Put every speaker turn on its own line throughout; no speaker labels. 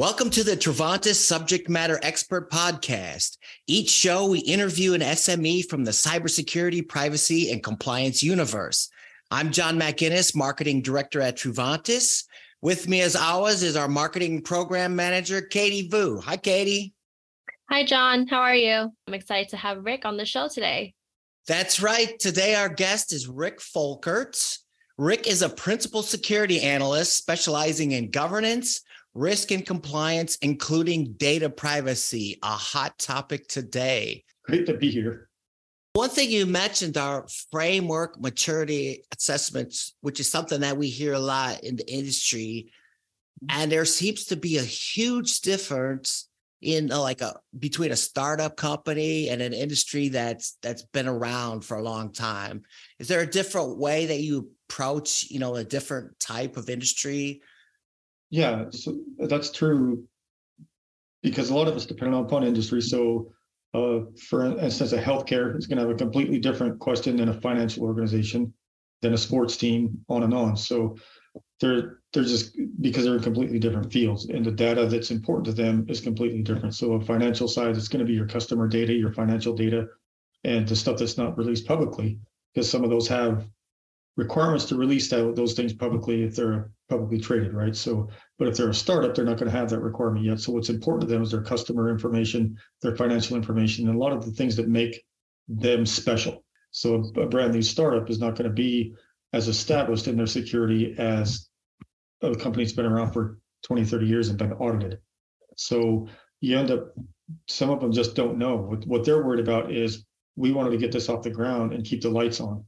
Welcome to the Truvantis Subject Matter Expert Podcast. Each show, we interview an SME from the cybersecurity, privacy, and compliance universe. I'm John McInnes, Marketing Director at Truvantis. With me, as always, is our Marketing Program Manager, Katie Vu. Hi, Katie.
Hi, John. How are you? I'm excited to have Rick on the show today.
That's right. Today, our guest is Rick Folkert. Rick is a principal security analyst specializing in governance, risk and compliance, including data privacy, a hot topic today.
Great to be here.
One thing you mentioned are framework maturity assessments, which is something that we hear a lot in the industry. Mm-hmm. And there seems to be a huge difference in a, like a between a startup company and an industry that's that's been around for a long time. Is there a different way that you approach, you know, a different type of industry
yeah, so that's true because a lot of us depend on upon industry. So, uh, for instance, a healthcare is going to have a completely different question than a financial organization, than a sports team, on and on. So, they're they're just because they're in completely different fields, and the data that's important to them is completely different. So, a financial side, it's going to be your customer data, your financial data, and the stuff that's not released publicly, because some of those have requirements to release that, those things publicly if they're publicly traded, right? So, but if they're a startup, they're not going to have that requirement yet. So, what's important to them is their customer information, their financial information, and a lot of the things that make them special. So, a brand new startup is not going to be as established in their security as a company that's been around for 20, 30 years and been audited. So, you end up, some of them just don't know. What, what they're worried about is we wanted to get this off the ground and keep the lights on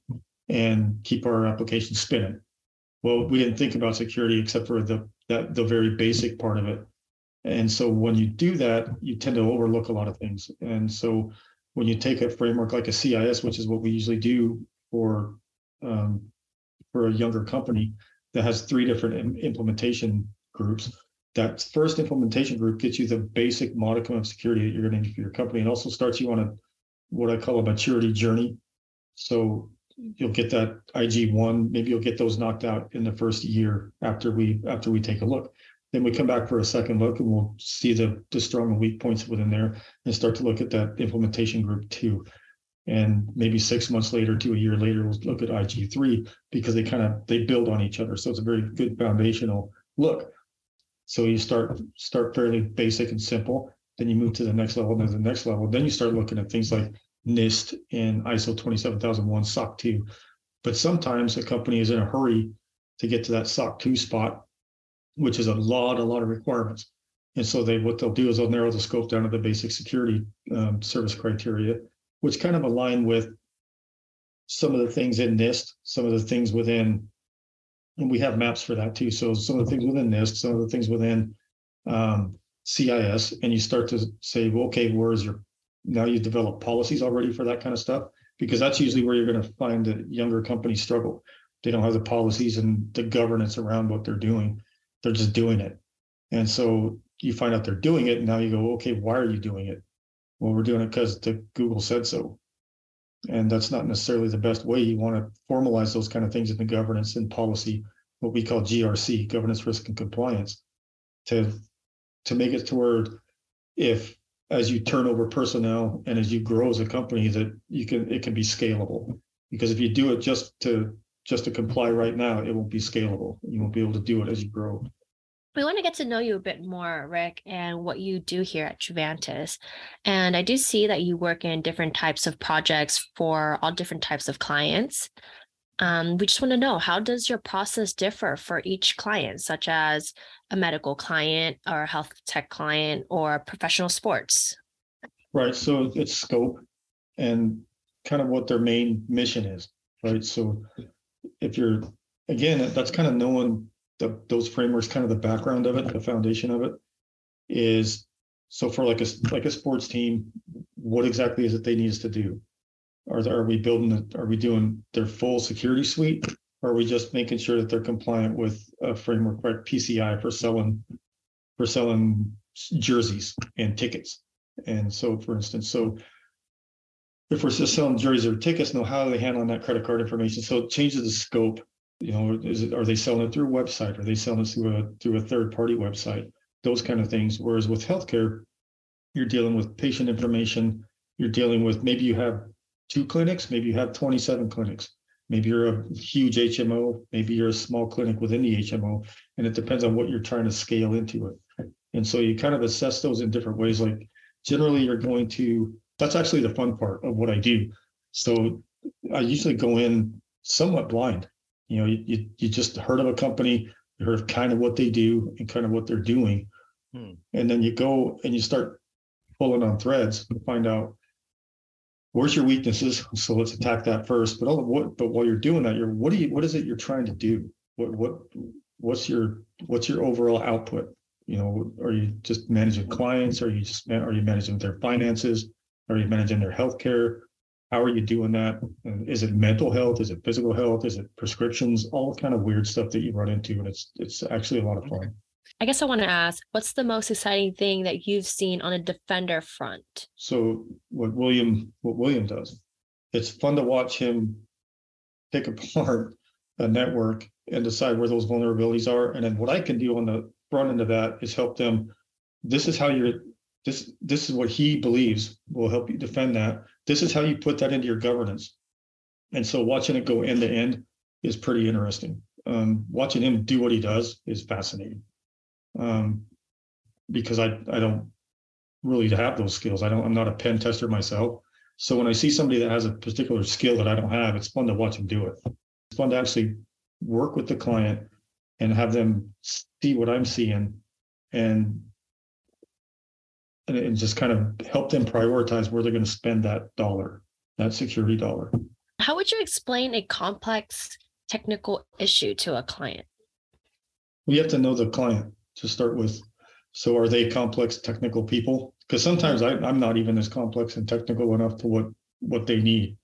and keep our application spinning. Well, we didn't think about security except for the that the very basic part of it. And so when you do that, you tend to overlook a lot of things. And so when you take a framework like a CIS, which is what we usually do for um, for a younger company that has three different implementation groups, that first implementation group gets you the basic modicum of security that you're going to need for your company, and also starts you on a what I call a maturity journey. So you'll get that IG one. Maybe you'll get those knocked out in the first year after we after we take a look. Then we come back for a second look and we'll see the, the strong and weak points within there and start to look at that implementation group two. And maybe six months later to a year later, we'll look at IG3 because they kind of they build on each other. So it's a very good foundational look. So you start start fairly basic and simple. Then you move to the next level, then the next level. Then you start looking at things like NIST and ISO 27001 SOC 2. But sometimes a company is in a hurry to get to that SOC 2 spot, which is a lot, a lot of requirements. And so they what they'll do is they'll narrow the scope down to the basic security um, service criteria, which kind of align with some of the things in NIST, some of the things within, and we have maps for that too. So some of the things within NIST, some of the things within um, CIS, and you start to say, well, okay, where is your now you develop policies already for that kind of stuff? Because that's usually where you're going to find that younger companies struggle. They don't have the policies and the governance around what they're doing. They're just doing it. And so you find out they're doing it and now you go okay why are you doing it? Well we're doing it because the google said so. And that's not necessarily the best way. You want to formalize those kind of things in the governance and policy what we call grc governance risk and compliance to to make it to where if as you turn over personnel and as you grow as a company that you can it can be scalable because if you do it just to just to comply right now it won't be scalable you won't be able to do it as you grow
we want to get to know you a bit more, Rick, and what you do here at Truvantis. And I do see that you work in different types of projects for all different types of clients. Um, we just want to know how does your process differ for each client, such as a medical client or a health tech client or professional sports?
Right. So it's scope and kind of what their main mission is. Right. So if you're, again, that's kind of knowing the, those frameworks, kind of the background of it, the foundation of it is so for like a like a sports team, what exactly is it they need us to do? Are are we building? Are we doing their full security suite? Or are we just making sure that they're compliant with a framework like PCI for selling for selling jerseys and tickets? And so, for instance, so if we're just selling jerseys or tickets, know how are they handling that credit card information? So it changes the scope. You know, it are they selling it through a website? Are they selling it through a through a third party website? those kind of things. Whereas with healthcare, you're dealing with patient information. You're dealing with maybe you have two clinics, maybe you have 27 clinics. Maybe you're a huge HMO, maybe you're a small clinic within the HMO, and it depends on what you're trying to scale into it. And so you kind of assess those in different ways. Like generally, you're going to, that's actually the fun part of what I do. So I usually go in somewhat blind. You know, you, you just heard of a company, you heard of kind of what they do and kind of what they're doing. Hmm. And then you go and you start pulling on threads to find out where's your weaknesses. So let's attack that first. But all what but while you're doing that, you're what do you what is it you're trying to do? What what what's your what's your overall output? You know, are you just managing clients? Are you just are you managing their finances? Are you managing their healthcare? How are you doing that? Is it mental health? Is it physical health? Is it prescriptions? All kind of weird stuff that you run into, and it's it's actually a lot of fun.
I guess I want to ask, what's the most exciting thing that you've seen on a defender front?
So what William what William does, it's fun to watch him pick apart a network and decide where those vulnerabilities are. And then what I can do on the front end of that is help them. This is how you're this this is what he believes will help you defend that this is how you put that into your governance and so watching it go end to end is pretty interesting um, watching him do what he does is fascinating um, because i i don't really have those skills i don't i'm not a pen tester myself so when i see somebody that has a particular skill that i don't have it's fun to watch them do it it's fun to actually work with the client and have them see what i'm seeing and and, and just kind of help them prioritize where they're going to spend that dollar, that security dollar.
How would you explain a complex technical issue to a client?
We have to know the client to start with. So, are they complex technical people? Because sometimes I, I'm not even as complex and technical enough to what what they need,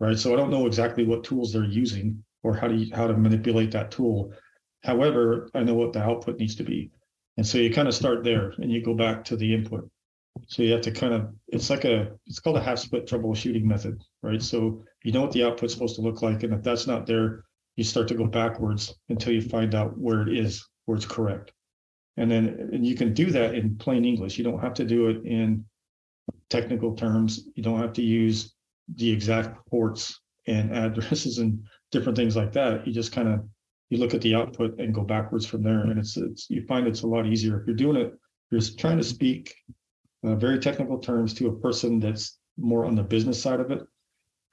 right? So I don't know exactly what tools they're using or how to how to manipulate that tool. However, I know what the output needs to be, and so you kind of start there and you go back to the input. So you have to kind of, it's like a, it's called a half split troubleshooting method, right? So you know what the output's supposed to look like. And if that's not there, you start to go backwards until you find out where it is, where it's correct. And then and you can do that in plain English. You don't have to do it in technical terms. You don't have to use the exact ports and addresses and different things like that. You just kind of you look at the output and go backwards from there. And it's it's you find it's a lot easier if you're doing it. You're trying to speak uh, very technical terms to a person that's more on the business side of it,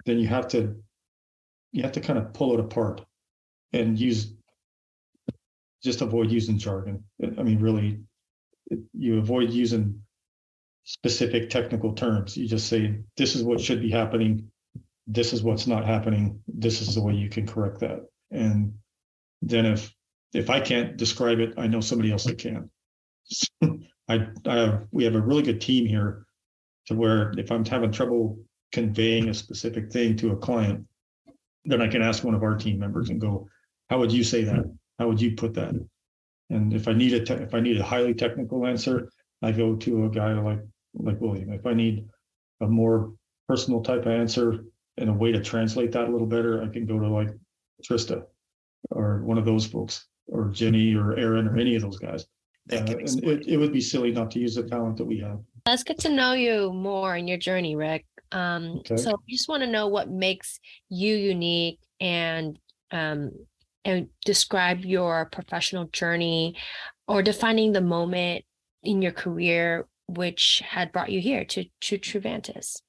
then you have to you have to kind of pull it apart and use just avoid using jargon. I mean, really, you avoid using specific technical terms. You just say, this is what should be happening. This is what's not happening. This is the way you can correct that. And then if if I can't describe it, I know somebody else that can. I, I have, we have a really good team here to where if I'm having trouble conveying a specific thing to a client, then I can ask one of our team members and go, how would you say that? How would you put that? And if I need a te- if I need a highly technical answer, I go to a guy like like William. If I need a more personal type of answer and a way to translate that a little better, I can go to like Trista or one of those folks or Jenny or Aaron or any of those guys. Uh, and it, it would be silly not to use the talent that we have.
Let's get to know you more in your journey, Rick. Um, okay. So, I just want to know what makes you unique and um, and describe your professional journey or defining the moment in your career which had brought you here to to Truvantis.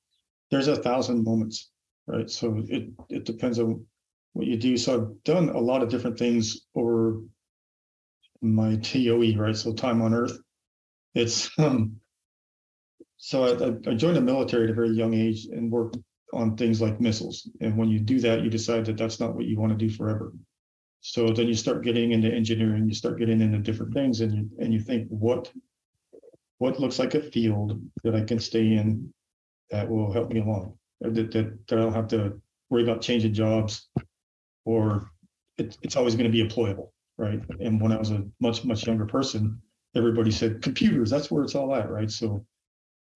There's a thousand moments, right? So it it depends on what you do. So I've done a lot of different things over my TOE, right? So time on Earth. It's um, so I, I joined the military at a very young age and worked on things like missiles. And when you do that, you decide that that's not what you want to do forever. So then you start getting into engineering, you start getting into different things, and you and you think what what looks like a field that I can stay in that will help me along, that that, that I don't have to worry about changing jobs, or it, it's always going to be employable right? And when I was a much much younger person, everybody said computers. That's where it's all at, right? So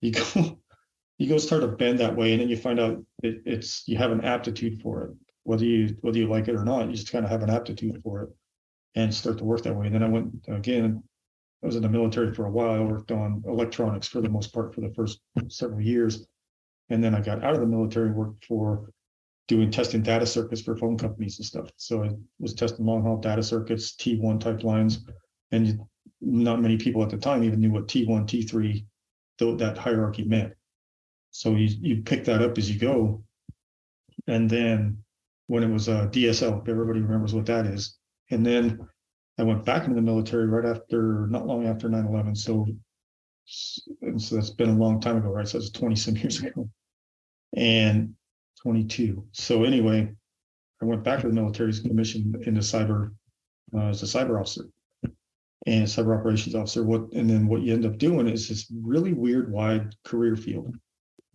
you go you go start to bend that way, and then you find out it, it's you have an aptitude for it, whether you whether you like it or not. You just kind of have an aptitude for it, and start to work that way. And then I went again I was in the military for a while. I worked on electronics for the most part for the first several years. And then I got out of the military, worked for doing testing data circuits for phone companies and stuff. So I was testing long haul data circuits, T1 type lines. And not many people at the time even knew what T1, T3, though that hierarchy meant. So you, you pick that up as you go. And then when it was uh, DSL, if everybody remembers what that is. And then I went back into the military right after, not long after 9 11. So, and so that's been a long time ago, right? So it's 20 some years ago. And 22. So, anyway, I went back to the military commission into cyber uh, as a cyber officer and cyber operations officer. What and then what you end up doing is this really weird, wide career field.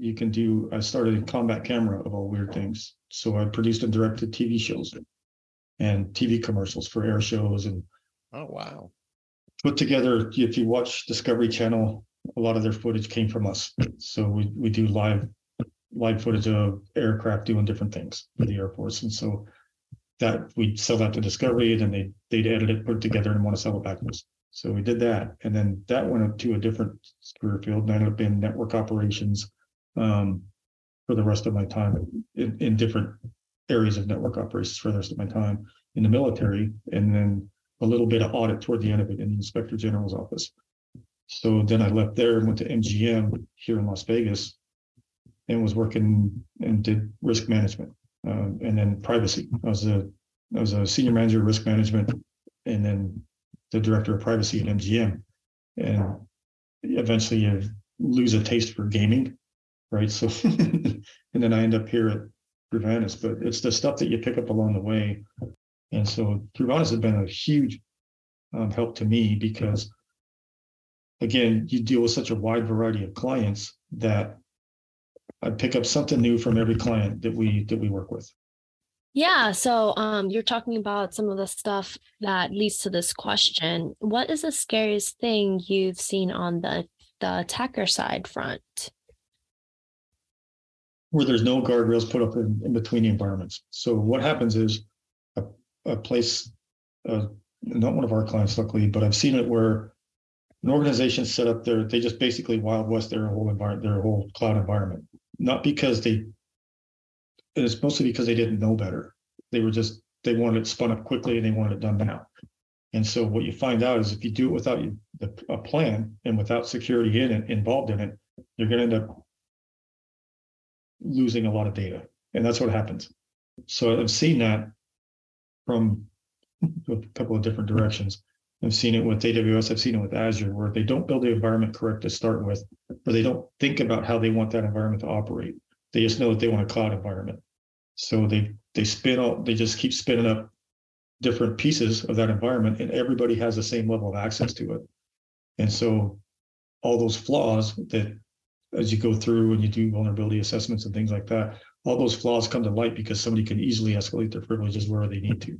You can do. Uh, I started in combat camera of all weird things. So I produced and directed TV shows and TV commercials for air shows and
Oh, wow.
put together. If you watch Discovery Channel, a lot of their footage came from us. So we we do live live footage of aircraft doing different things for the Air Force, and so that we'd sell that to Discovery, and then they they'd edit it, put it together, and want to sell it back to us. So we did that, and then that went up to a different career field, and I ended up in network operations um, for the rest of my time in, in different areas of network operations for the rest of my time in the military, and then a little bit of audit toward the end of it in the Inspector General's office. So then I left there and went to MGM here in Las Vegas and was working and did risk management um, and then privacy. I was a I was a senior manager of risk management and then the director of privacy at MGM. And eventually you lose a taste for gaming, right? So and then I end up here at Truvantis, but it's the stuff that you pick up along the way. And so Truvantis has been a huge um, help to me because again, you deal with such a wide variety of clients that I pick up something new from every client that we that we work with.
Yeah, so um, you're talking about some of the stuff that leads to this question. What is the scariest thing you've seen on the the attacker side front?
Where there's no guardrails put up in, in between the environments. So what happens is a, a place, uh, not one of our clients, luckily, but I've seen it where an organization set up their they just basically wild west their whole environment, their whole cloud environment. Not because they it's mostly because they didn't know better. They were just they wanted it spun up quickly and they wanted it done now. And so what you find out is if you do it without a plan and without security in it involved in it, you're going to end up losing a lot of data, and that's what happens. So I've seen that from a couple of different directions. I've seen it with AWS. I've seen it with Azure, where they don't build the environment correct to start with, or they don't think about how they want that environment to operate. They just know that they want a cloud environment. So they they spin all they just keep spinning up different pieces of that environment, and everybody has the same level of access to it. And so all those flaws that as you go through and you do vulnerability assessments and things like that, all those flaws come to light because somebody can easily escalate their privileges where they need to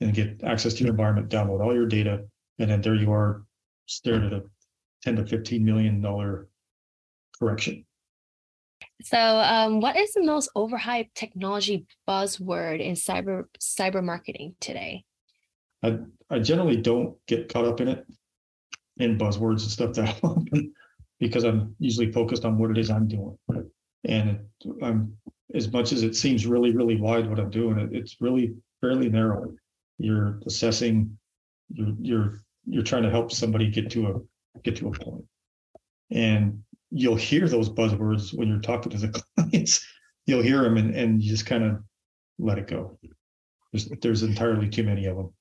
and get access to your environment, download all your data, and then there you are staring at a 10 to 15 million dollar correction.
So, um, what is the most overhyped technology buzzword in cyber cyber marketing today?
I, I generally don't get caught up in it in buzzwords and stuff that often because I'm usually focused on what it is I'm doing. And it, I'm as much as it seems really, really wide what I'm doing, it, it's really fairly narrow. You're assessing, you're you're you're trying to help somebody get to a get to a point. And you'll hear those buzzwords when you're talking to the clients. You'll hear them and, and you just kind of let it go. There's there's entirely too many of them.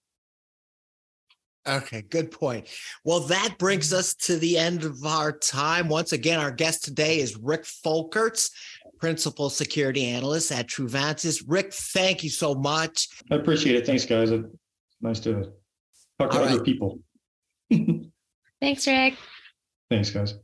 Okay, good point. Well, that brings mm-hmm. us to the end of our time. Once again, our guest today is Rick Folkerts, Principal Security Analyst at Truvantis. Rick, thank you so much.
I appreciate it. Thanks, guys. It's nice to talk to
All
other
right.
people.
Thanks, Rick.
Thanks, guys.